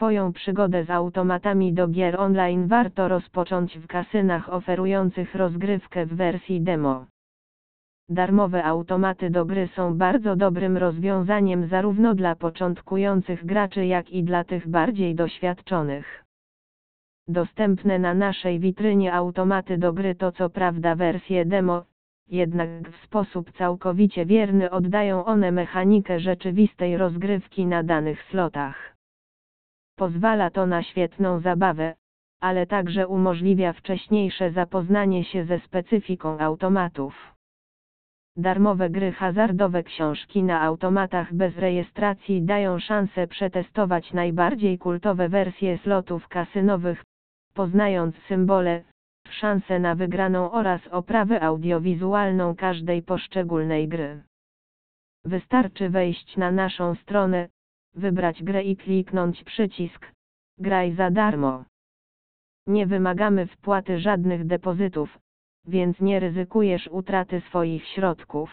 Swoją przygodę z automatami do gier online warto rozpocząć w kasynach oferujących rozgrywkę w wersji demo. Darmowe automaty do gry są bardzo dobrym rozwiązaniem zarówno dla początkujących graczy, jak i dla tych bardziej doświadczonych. Dostępne na naszej witrynie automaty do gry to co prawda wersje demo, jednak w sposób całkowicie wierny oddają one mechanikę rzeczywistej rozgrywki na danych slotach. Pozwala to na świetną zabawę, ale także umożliwia wcześniejsze zapoznanie się ze specyfiką automatów. Darmowe gry hazardowe książki na automatach bez rejestracji dają szansę przetestować najbardziej kultowe wersje slotów kasynowych, poznając symbole, szansę na wygraną oraz oprawę audiowizualną każdej poszczególnej gry. Wystarczy wejść na naszą stronę, wybrać grę i kliknąć przycisk Graj za darmo. Nie wymagamy wpłaty żadnych depozytów, więc nie ryzykujesz utraty swoich środków.